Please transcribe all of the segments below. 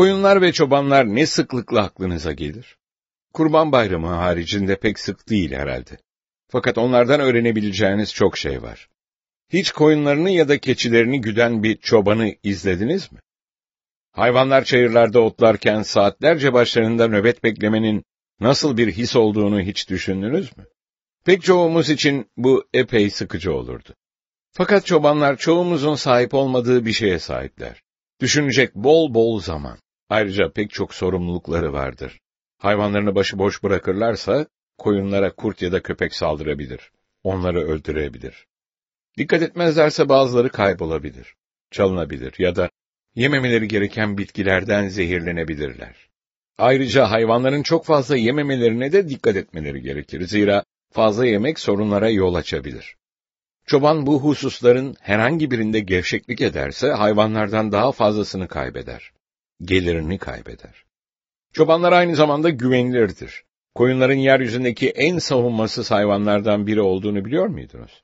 Koyunlar ve çobanlar ne sıklıkla aklınıza gelir? Kurban bayramı haricinde pek sık değil herhalde. Fakat onlardan öğrenebileceğiniz çok şey var. Hiç koyunlarını ya da keçilerini güden bir çobanı izlediniz mi? Hayvanlar çayırlarda otlarken saatlerce başlarında nöbet beklemenin nasıl bir his olduğunu hiç düşündünüz mü? Pek çoğumuz için bu epey sıkıcı olurdu. Fakat çobanlar çoğumuzun sahip olmadığı bir şeye sahipler. Düşünecek bol bol zaman. Ayrıca pek çok sorumlulukları vardır. Hayvanlarını başıboş bırakırlarsa, koyunlara kurt ya da köpek saldırabilir. Onları öldürebilir. Dikkat etmezlerse bazıları kaybolabilir, çalınabilir ya da yememeleri gereken bitkilerden zehirlenebilirler. Ayrıca hayvanların çok fazla yememelerine de dikkat etmeleri gerekir. Zira fazla yemek sorunlara yol açabilir. Çoban bu hususların herhangi birinde gevşeklik ederse hayvanlardan daha fazlasını kaybeder. Gelirini kaybeder. Çobanlar aynı zamanda güvenilirdir. Koyunların yeryüzündeki en savunmasız hayvanlardan biri olduğunu biliyor muydunuz?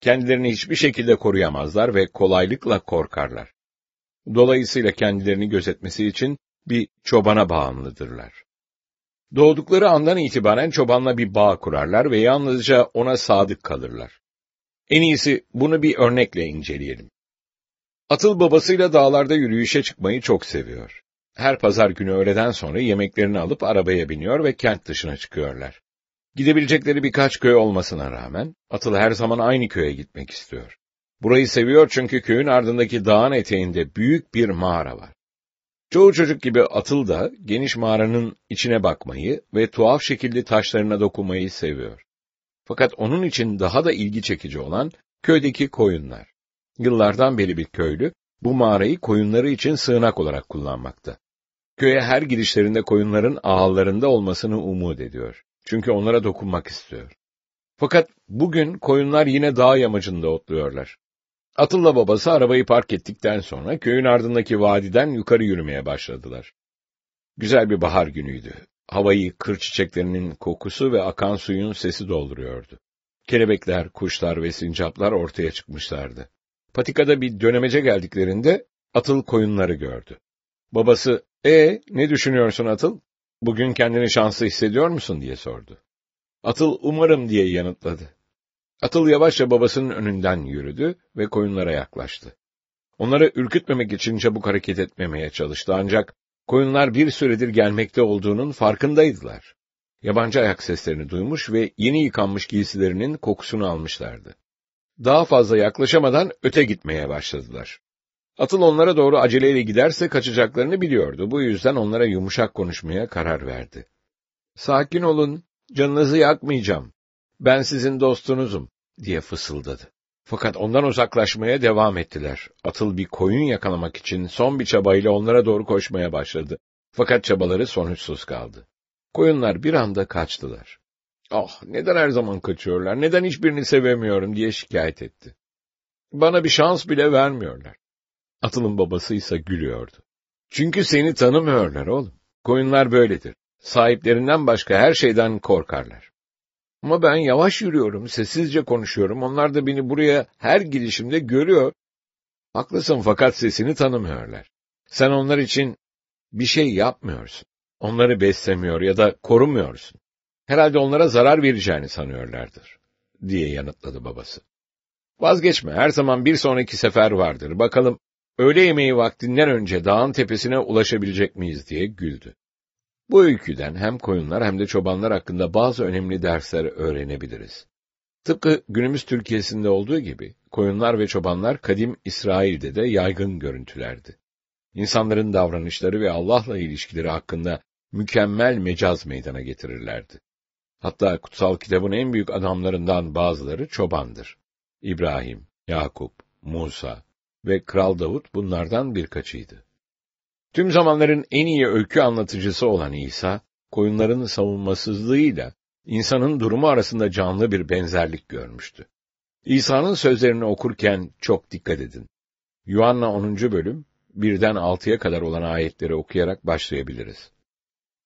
Kendilerini hiçbir şekilde koruyamazlar ve kolaylıkla korkarlar. Dolayısıyla kendilerini gözetmesi için bir çobana bağımlıdırlar. Doğdukları andan itibaren çobanla bir bağ kurarlar ve yalnızca ona sadık kalırlar. En iyisi bunu bir örnekle inceleyelim. Atıl babasıyla dağlarda yürüyüşe çıkmayı çok seviyor. Her pazar günü öğleden sonra yemeklerini alıp arabaya biniyor ve kent dışına çıkıyorlar. Gidebilecekleri birkaç köy olmasına rağmen, Atıl her zaman aynı köye gitmek istiyor. Burayı seviyor çünkü köyün ardındaki dağın eteğinde büyük bir mağara var. Çoğu çocuk gibi Atıl da geniş mağaranın içine bakmayı ve tuhaf şekilli taşlarına dokunmayı seviyor. Fakat onun için daha da ilgi çekici olan köydeki koyunlar. Yıllardan beri bir köylü bu mağarayı koyunları için sığınak olarak kullanmakta. Köye her girişlerinde koyunların ağlarında olmasını umut ediyor. Çünkü onlara dokunmak istiyor. Fakat bugün koyunlar yine dağ yamacında otluyorlar. Atıl'la babası arabayı park ettikten sonra köyün ardındaki vadiden yukarı yürümeye başladılar. Güzel bir bahar günüydü. Havayı kır çiçeklerinin kokusu ve akan suyun sesi dolduruyordu. Kelebekler, kuşlar ve sincaplar ortaya çıkmışlardı. Patikada bir dönemece geldiklerinde Atıl koyunları gördü. Babası, e ne düşünüyorsun Atıl? Bugün kendini şanslı hissediyor musun diye sordu. Atıl umarım diye yanıtladı. Atıl yavaşça babasının önünden yürüdü ve koyunlara yaklaştı. Onları ürkütmemek için çabuk hareket etmemeye çalıştı ancak koyunlar bir süredir gelmekte olduğunun farkındaydılar. Yabancı ayak seslerini duymuş ve yeni yıkanmış giysilerinin kokusunu almışlardı. Daha fazla yaklaşamadan öte gitmeye başladılar. Atıl onlara doğru aceleyle giderse kaçacaklarını biliyordu. Bu yüzden onlara yumuşak konuşmaya karar verdi. Sakin olun, canınızı yakmayacağım. Ben sizin dostunuzum, diye fısıldadı. Fakat ondan uzaklaşmaya devam ettiler. Atıl bir koyun yakalamak için son bir çabayla onlara doğru koşmaya başladı. Fakat çabaları sonuçsuz kaldı. Koyunlar bir anda kaçtılar. Ah, neden her zaman kaçıyorlar, neden hiçbirini sevemiyorum diye şikayet etti. Bana bir şans bile vermiyorlar. Atıl'ın babası ise gülüyordu. Çünkü seni tanımıyorlar oğlum. Koyunlar böyledir. Sahiplerinden başka her şeyden korkarlar. Ama ben yavaş yürüyorum, sessizce konuşuyorum. Onlar da beni buraya her gidişimde görüyor. Haklısın fakat sesini tanımıyorlar. Sen onlar için bir şey yapmıyorsun. Onları beslemiyor ya da korumuyorsun. Herhalde onlara zarar vereceğini sanıyorlardır, diye yanıtladı babası. Vazgeçme, her zaman bir sonraki sefer vardır. Bakalım, öğle yemeği vaktinden önce dağın tepesine ulaşabilecek miyiz diye güldü. Bu öyküden hem koyunlar hem de çobanlar hakkında bazı önemli dersler öğrenebiliriz. Tıpkı günümüz Türkiye'sinde olduğu gibi, koyunlar ve çobanlar kadim İsrail'de de yaygın görüntülerdi. İnsanların davranışları ve Allah'la ilişkileri hakkında mükemmel mecaz meydana getirirlerdi. Hatta kutsal kitabın en büyük adamlarından bazıları çobandır. İbrahim, Yakup, Musa, ve Kral Davut bunlardan birkaçıydı. Tüm zamanların en iyi öykü anlatıcısı olan İsa, koyunların savunmasızlığıyla insanın durumu arasında canlı bir benzerlik görmüştü. İsa'nın sözlerini okurken çok dikkat edin. Yuhanna 10. bölüm, birden 6'ya kadar olan ayetleri okuyarak başlayabiliriz.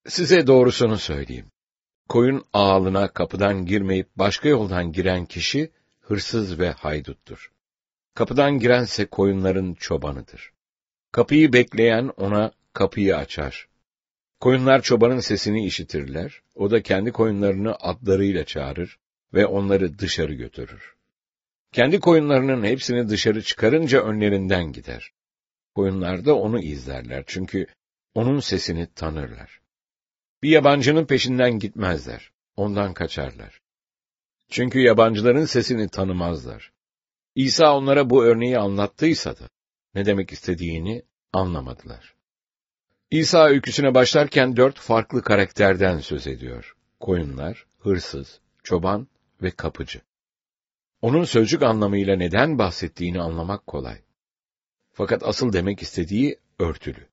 Size doğrusunu söyleyeyim. Koyun ağalına kapıdan girmeyip başka yoldan giren kişi, hırsız ve hayduttur. Kapıdan girense koyunların çobanıdır. Kapıyı bekleyen ona kapıyı açar. Koyunlar çobanın sesini işitirler, o da kendi koyunlarını adlarıyla çağırır ve onları dışarı götürür. Kendi koyunlarının hepsini dışarı çıkarınca önlerinden gider. Koyunlar da onu izlerler çünkü onun sesini tanırlar. Bir yabancının peşinden gitmezler, ondan kaçarlar. Çünkü yabancıların sesini tanımazlar. İsa onlara bu örneği anlattıysa da, ne demek istediğini anlamadılar. İsa öyküsüne başlarken dört farklı karakterden söz ediyor. Koyunlar, hırsız, çoban ve kapıcı. Onun sözcük anlamıyla neden bahsettiğini anlamak kolay. Fakat asıl demek istediği örtülü.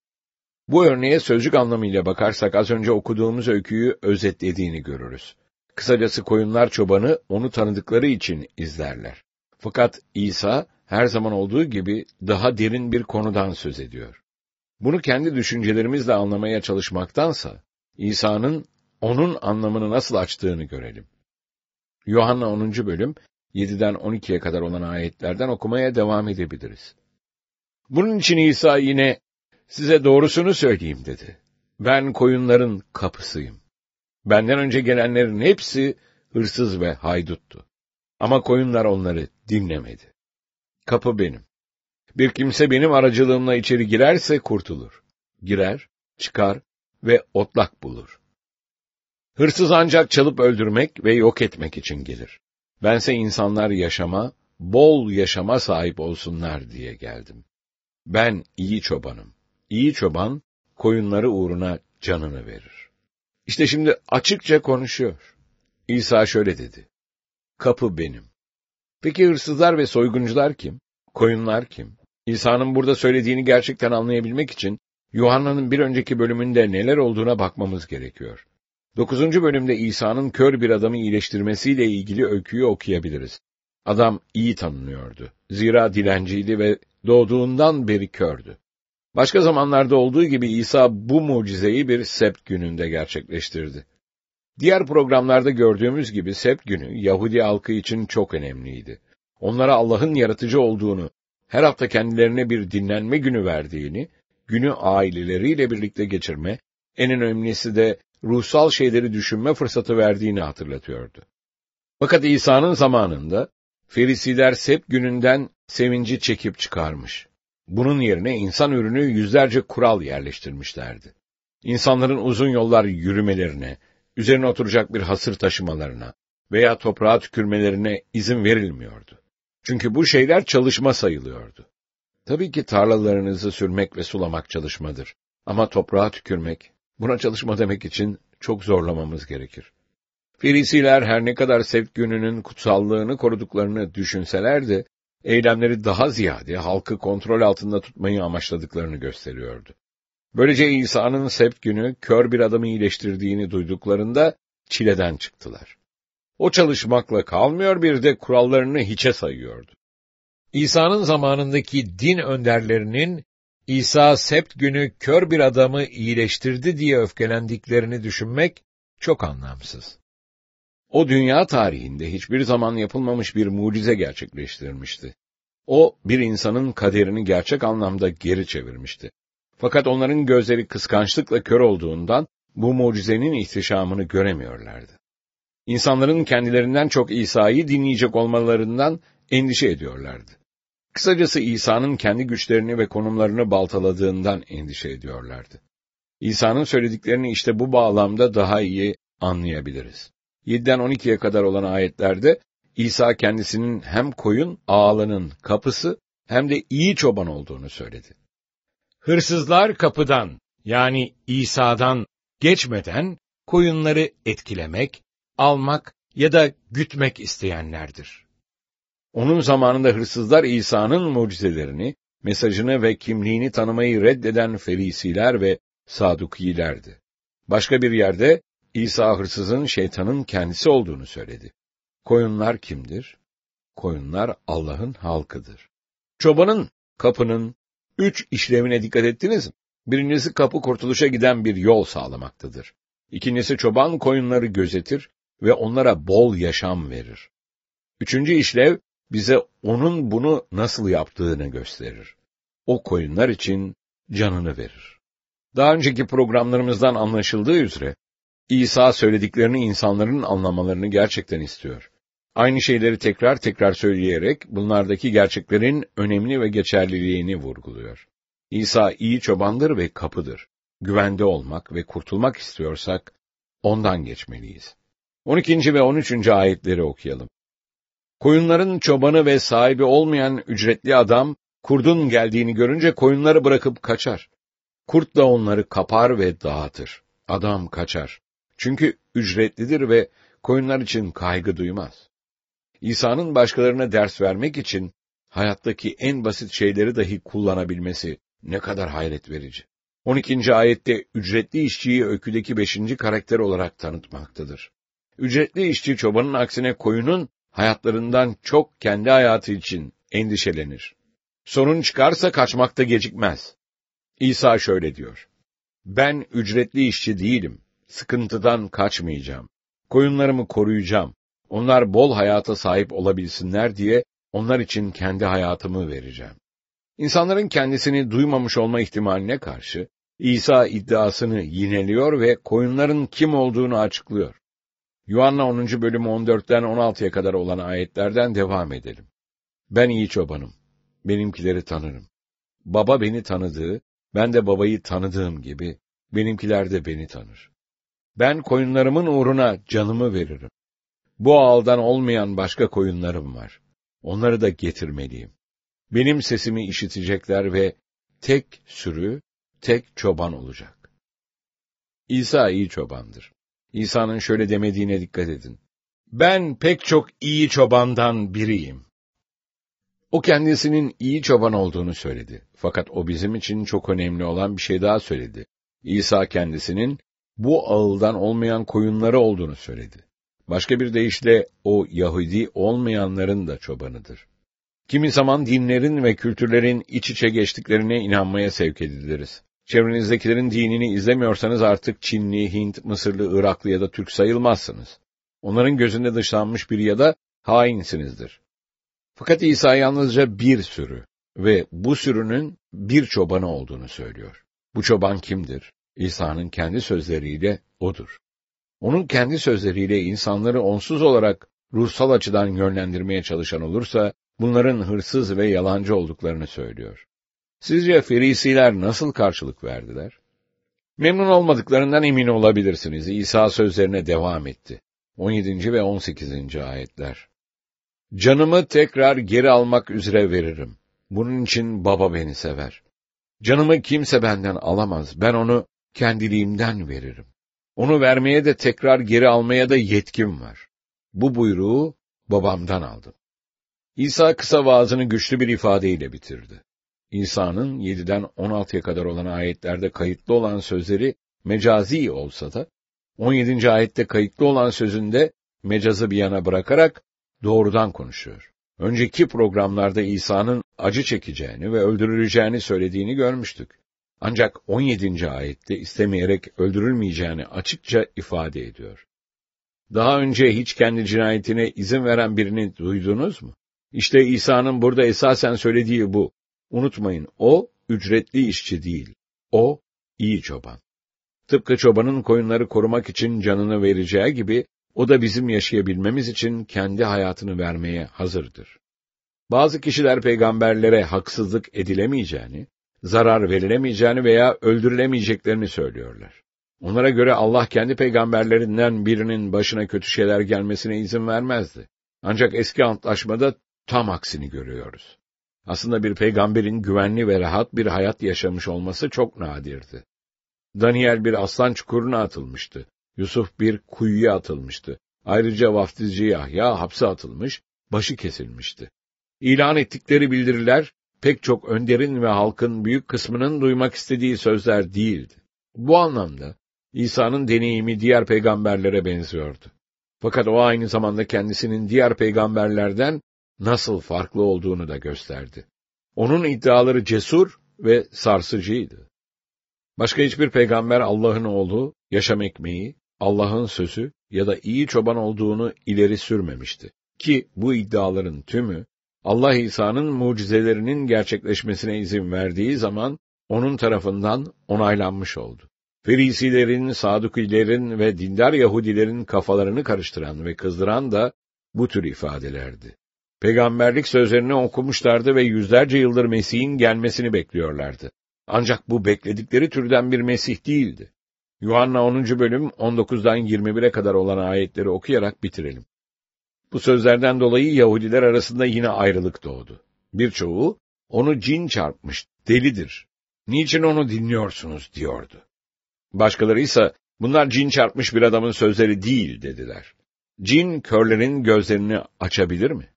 Bu örneğe sözcük anlamıyla bakarsak az önce okuduğumuz öyküyü özetlediğini görürüz. Kısacası koyunlar çobanı onu tanıdıkları için izlerler. Fakat İsa her zaman olduğu gibi daha derin bir konudan söz ediyor. Bunu kendi düşüncelerimizle anlamaya çalışmaktansa İsa'nın onun anlamını nasıl açtığını görelim. Yuhanna 10. bölüm 7'den 12'ye kadar olan ayetlerden okumaya devam edebiliriz. Bunun için İsa yine size doğrusunu söyleyeyim dedi. Ben koyunların kapısıyım. Benden önce gelenlerin hepsi hırsız ve hayduttu. Ama koyunlar onları dinlemedi. Kapı benim. Bir kimse benim aracılığımla içeri girerse kurtulur. Girer, çıkar ve otlak bulur. Hırsız ancak çalıp öldürmek ve yok etmek için gelir. Bense insanlar yaşama, bol yaşama sahip olsunlar diye geldim. Ben iyi çobanım. İyi çoban, koyunları uğruna canını verir. İşte şimdi açıkça konuşuyor. İsa şöyle dedi. Kapı benim. Peki hırsızlar ve soyguncular kim? Koyunlar kim? İsa'nın burada söylediğini gerçekten anlayabilmek için Yuhanna'nın bir önceki bölümünde neler olduğuna bakmamız gerekiyor. Dokuzuncu bölümde İsa'nın kör bir adamı iyileştirmesiyle ilgili öyküyü okuyabiliriz. Adam iyi tanınıyordu. Zira dilenciydi ve doğduğundan beri kördü. Başka zamanlarda olduğu gibi İsa bu mucizeyi bir sept gününde gerçekleştirdi. Diğer programlarda gördüğümüz gibi sept günü Yahudi halkı için çok önemliydi. Onlara Allah'ın yaratıcı olduğunu, her hafta kendilerine bir dinlenme günü verdiğini, günü aileleriyle birlikte geçirme, en önemlisi de ruhsal şeyleri düşünme fırsatı verdiğini hatırlatıyordu. Fakat İsa'nın zamanında Ferisiler Sep gününden sevinci çekip çıkarmış. Bunun yerine insan ürünü yüzlerce kural yerleştirmişlerdi. İnsanların uzun yollar yürümelerine, üzerine oturacak bir hasır taşımalarına veya toprağa tükürmelerine izin verilmiyordu. Çünkü bu şeyler çalışma sayılıyordu. Tabii ki tarlalarınızı sürmek ve sulamak çalışmadır. Ama toprağa tükürmek, buna çalışma demek için çok zorlamamız gerekir. Firisiler her ne kadar sevk gününün kutsallığını koruduklarını düşünseler de, eylemleri daha ziyade halkı kontrol altında tutmayı amaçladıklarını gösteriyordu. Böylece İsa'nın sept günü kör bir adamı iyileştirdiğini duyduklarında çileden çıktılar. O çalışmakla kalmıyor bir de kurallarını hiçe sayıyordu. İsa'nın zamanındaki din önderlerinin İsa sept günü kör bir adamı iyileştirdi diye öfkelendiklerini düşünmek çok anlamsız. O dünya tarihinde hiçbir zaman yapılmamış bir mucize gerçekleştirmişti. O bir insanın kaderini gerçek anlamda geri çevirmişti. Fakat onların gözleri kıskançlıkla kör olduğundan bu mucizenin ihtişamını göremiyorlardı. İnsanların kendilerinden çok İsa'yı dinleyecek olmalarından endişe ediyorlardı. Kısacası İsa'nın kendi güçlerini ve konumlarını baltaladığından endişe ediyorlardı. İsa'nın söylediklerini işte bu bağlamda daha iyi anlayabiliriz. 7'den 12'ye kadar olan ayetlerde İsa kendisinin hem koyun ağalının kapısı hem de iyi çoban olduğunu söyledi. Hırsızlar kapıdan yani İsa'dan geçmeden koyunları etkilemek, almak ya da gütmek isteyenlerdir. Onun zamanında hırsızlar İsa'nın mucizelerini mesajını ve kimliğini tanımayı reddeden Ferisiler ve Sadukilerdi. Başka bir yerde İsa hırsızın şeytanın kendisi olduğunu söyledi. Koyunlar kimdir? Koyunlar Allah'ın halkıdır. Çobanın, kapının, üç işlevine dikkat ettiniz mi? Birincisi kapı kurtuluşa giden bir yol sağlamaktadır. İkincisi çoban koyunları gözetir ve onlara bol yaşam verir. Üçüncü işlev bize onun bunu nasıl yaptığını gösterir. O koyunlar için canını verir. Daha önceki programlarımızdan anlaşıldığı üzere İsa söylediklerini insanların anlamalarını gerçekten istiyor. Aynı şeyleri tekrar tekrar söyleyerek bunlardaki gerçeklerin önemli ve geçerliliğini vurguluyor. İsa iyi çobandır ve kapıdır. Güvende olmak ve kurtulmak istiyorsak ondan geçmeliyiz. 12. ve 13. ayetleri okuyalım. Koyunların çobanı ve sahibi olmayan ücretli adam, kurdun geldiğini görünce koyunları bırakıp kaçar. Kurt da onları kapar ve dağıtır. Adam kaçar. Çünkü ücretlidir ve koyunlar için kaygı duymaz. İsa'nın başkalarına ders vermek için hayattaki en basit şeyleri dahi kullanabilmesi ne kadar hayret verici. 12. ayette ücretli işçiyi öyküdeki beşinci karakter olarak tanıtmaktadır. Ücretli işçi çobanın aksine koyunun hayatlarından çok kendi hayatı için endişelenir. Sorun çıkarsa kaçmakta gecikmez. İsa şöyle diyor. Ben ücretli işçi değilim. Sıkıntıdan kaçmayacağım. Koyunlarımı koruyacağım. Onlar bol hayata sahip olabilsinler diye onlar için kendi hayatımı vereceğim. İnsanların kendisini duymamış olma ihtimaline karşı İsa iddiasını yineliyor ve koyunların kim olduğunu açıklıyor. Yuhanna 10. bölümü 14'ten 16'ya kadar olan ayetlerden devam edelim. Ben iyi çobanım. Benimkileri tanırım. Baba beni tanıdığı, ben de babayı tanıdığım gibi, benimkiler de beni tanır. Ben koyunlarımın uğruna canımı veririm. Bu ağaldan olmayan başka koyunlarım var. Onları da getirmeliyim. Benim sesimi işitecekler ve tek sürü, tek çoban olacak. İsa iyi çobandır. İsa'nın şöyle demediğine dikkat edin. Ben pek çok iyi çobandan biriyim. O kendisinin iyi çoban olduğunu söyledi. Fakat o bizim için çok önemli olan bir şey daha söyledi. İsa kendisinin bu ağıldan olmayan koyunları olduğunu söyledi. Başka bir deyişle o Yahudi olmayanların da çobanıdır. Kimi zaman dinlerin ve kültürlerin iç içe geçtiklerine inanmaya sevk ediliriz. Çevrenizdekilerin dinini izlemiyorsanız artık Çinli, Hint, Mısırlı, Iraklı ya da Türk sayılmazsınız. Onların gözünde dışlanmış biri ya da hainsinizdir. Fakat İsa yalnızca bir sürü ve bu sürünün bir çobanı olduğunu söylüyor. Bu çoban kimdir? İsa'nın kendi sözleriyle odur. Onun kendi sözleriyle insanları onsuz olarak ruhsal açıdan yönlendirmeye çalışan olursa, bunların hırsız ve yalancı olduklarını söylüyor. Sizce Ferisiler nasıl karşılık verdiler? Memnun olmadıklarından emin olabilirsiniz. İsa sözlerine devam etti. 17. ve 18. ayetler. Canımı tekrar geri almak üzere veririm. Bunun için baba beni sever. Canımı kimse benden alamaz. Ben onu kendiliğimden veririm. Onu vermeye de tekrar geri almaya da yetkim var. Bu buyruğu babamdan aldım. İsa kısa vaazını güçlü bir ifadeyle bitirdi. İsa'nın 7'den 16'ya kadar olan ayetlerde kayıtlı olan sözleri mecazi olsa da, 17. ayette kayıtlı olan sözünde mecazı bir yana bırakarak doğrudan konuşuyor. Önceki programlarda İsa'nın acı çekeceğini ve öldürüleceğini söylediğini görmüştük. Ancak 17. ayette istemeyerek öldürülmeyeceğini açıkça ifade ediyor. Daha önce hiç kendi cinayetine izin veren birini duydunuz mu? İşte İsa'nın burada esasen söylediği bu. Unutmayın, o ücretli işçi değil. O iyi çoban. Tıpkı çobanın koyunları korumak için canını vereceği gibi, o da bizim yaşayabilmemiz için kendi hayatını vermeye hazırdır. Bazı kişiler peygamberlere haksızlık edilemeyeceğini, zarar verilemeyeceğini veya öldürülemeyeceklerini söylüyorlar. Onlara göre Allah kendi peygamberlerinden birinin başına kötü şeyler gelmesine izin vermezdi. Ancak eski antlaşmada tam aksini görüyoruz. Aslında bir peygamberin güvenli ve rahat bir hayat yaşamış olması çok nadirdi. Daniel bir aslan çukuruna atılmıştı. Yusuf bir kuyuya atılmıştı. Ayrıca vaftizci Yahya hapse atılmış, başı kesilmişti. İlan ettikleri bildiriler, pek çok önderin ve halkın büyük kısmının duymak istediği sözler değildi. Bu anlamda İsa'nın deneyimi diğer peygamberlere benziyordu. Fakat o aynı zamanda kendisinin diğer peygamberlerden nasıl farklı olduğunu da gösterdi. Onun iddiaları cesur ve sarsıcıydı. Başka hiçbir peygamber Allah'ın oğlu, yaşam ekmeği, Allah'ın sözü ya da iyi çoban olduğunu ileri sürmemişti. Ki bu iddiaların tümü, Allah İsa'nın mucizelerinin gerçekleşmesine izin verdiği zaman, onun tarafından onaylanmış oldu. Ferisilerin, Sadukilerin ve dindar Yahudilerin kafalarını karıştıran ve kızdıran da bu tür ifadelerdi. Peygamberlik sözlerini okumuşlardı ve yüzlerce yıldır Mesih'in gelmesini bekliyorlardı. Ancak bu bekledikleri türden bir Mesih değildi. Yuhanna 10. bölüm 19'dan 21'e kadar olan ayetleri okuyarak bitirelim. Bu sözlerden dolayı Yahudiler arasında yine ayrılık doğdu. Birçoğu, onu cin çarpmış, delidir. Niçin onu dinliyorsunuz diyordu. Başkaları ise, bunlar cin çarpmış bir adamın sözleri değil dediler. Cin körlerin gözlerini açabilir mi?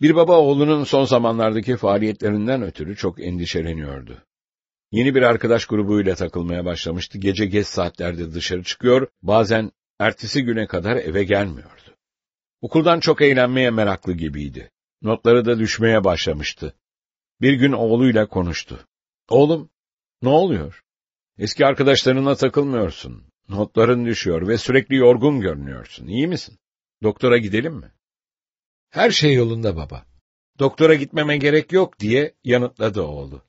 Bir baba oğlunun son zamanlardaki faaliyetlerinden ötürü çok endişeleniyordu. Yeni bir arkadaş grubuyla takılmaya başlamıştı. Gece geç saatlerde dışarı çıkıyor, bazen ertesi güne kadar eve gelmiyordu. Okuldan çok eğlenmeye meraklı gibiydi. Notları da düşmeye başlamıştı. Bir gün oğluyla konuştu. Oğlum, ne oluyor? Eski arkadaşlarına takılmıyorsun. Notların düşüyor ve sürekli yorgun görünüyorsun. İyi misin? Doktora gidelim mi? Her şey yolunda baba. Doktora gitmeme gerek yok diye yanıtladı oğlu.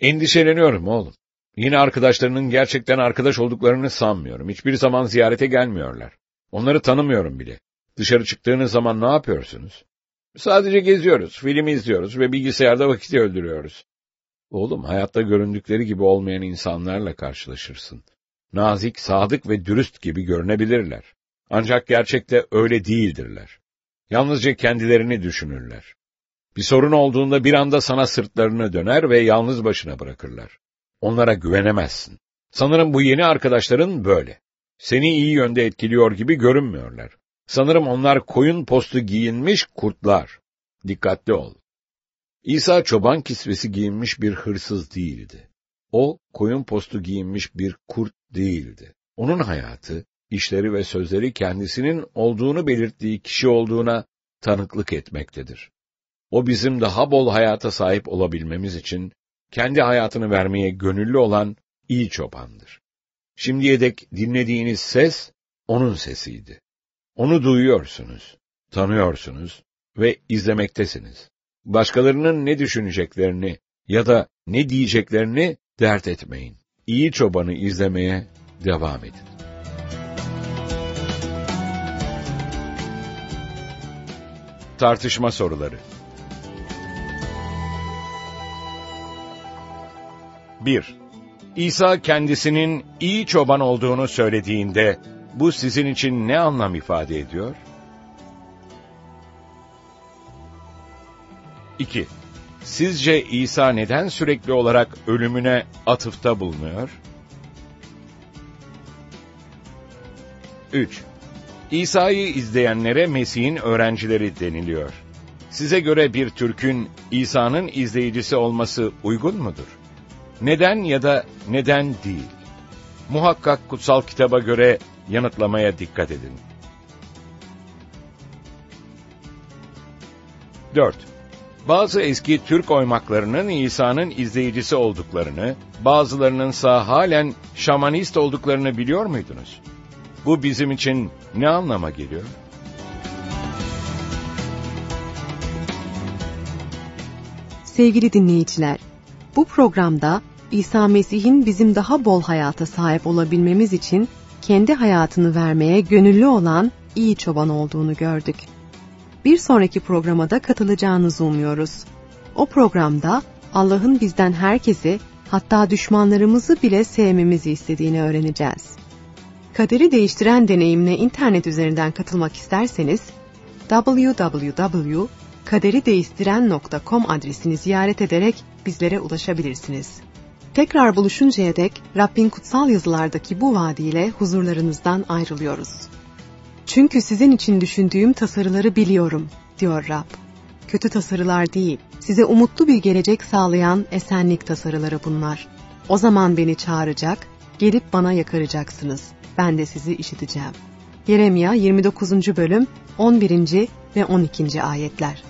Endişeleniyorum oğlum. Yine arkadaşlarının gerçekten arkadaş olduklarını sanmıyorum. Hiçbir zaman ziyarete gelmiyorlar. Onları tanımıyorum bile. Dışarı çıktığınız zaman ne yapıyorsunuz? Sadece geziyoruz, film izliyoruz ve bilgisayarda vakit öldürüyoruz. Oğlum, hayatta göründükleri gibi olmayan insanlarla karşılaşırsın. Nazik, sadık ve dürüst gibi görünebilirler. Ancak gerçekte öyle değildirler. Yalnızca kendilerini düşünürler. Bir sorun olduğunda bir anda sana sırtlarını döner ve yalnız başına bırakırlar. Onlara güvenemezsin. Sanırım bu yeni arkadaşların böyle. Seni iyi yönde etkiliyor gibi görünmüyorlar. Sanırım onlar koyun postu giyinmiş kurtlar. Dikkatli ol. İsa çoban kisvesi giyinmiş bir hırsız değildi. O, koyun postu giyinmiş bir kurt değildi. Onun hayatı, işleri ve sözleri kendisinin olduğunu belirttiği kişi olduğuna tanıklık etmektedir. O bizim daha bol hayata sahip olabilmemiz için kendi hayatını vermeye gönüllü olan iyi çobandır. Şimdiye dek dinlediğiniz ses onun sesiydi. Onu duyuyorsunuz, tanıyorsunuz ve izlemektesiniz. Başkalarının ne düşüneceklerini ya da ne diyeceklerini dert etmeyin. İyi çobanı izlemeye devam edin. Tartışma soruları 1. İsa kendisinin iyi çoban olduğunu söylediğinde bu sizin için ne anlam ifade ediyor? 2. Sizce İsa neden sürekli olarak ölümüne atıfta bulunuyor? 3. İsa'yı izleyenlere Mesih'in öğrencileri deniliyor. Size göre bir Türk'ün İsa'nın izleyicisi olması uygun mudur? Neden ya da neden değil? Muhakkak kutsal kitaba göre yanıtlamaya dikkat edin. 4. Bazı eski Türk oymaklarının İsa'nın izleyicisi olduklarını, bazılarının ise halen şamanist olduklarını biliyor muydunuz? Bu bizim için ne anlama geliyor? Sevgili dinleyiciler, bu programda İsa Mesih'in bizim daha bol hayata sahip olabilmemiz için kendi hayatını vermeye gönüllü olan iyi çoban olduğunu gördük. Bir sonraki programa da katılacağınızı umuyoruz. O programda Allah'ın bizden herkesi, hatta düşmanlarımızı bile sevmemizi istediğini öğreneceğiz. Kaderi değiştiren deneyimine internet üzerinden katılmak isterseniz www.kaderideistiren.com adresini ziyaret ederek bizlere ulaşabilirsiniz. Tekrar buluşuncaya dek Rabbin kutsal yazılardaki bu vaadiyle huzurlarınızdan ayrılıyoruz. Çünkü sizin için düşündüğüm tasarıları biliyorum, diyor Rab. Kötü tasarılar değil, size umutlu bir gelecek sağlayan esenlik tasarıları bunlar. O zaman beni çağıracak, gelip bana yakaracaksınız. Ben de sizi işiteceğim. Yeremya 29. bölüm 11. ve 12. ayetler.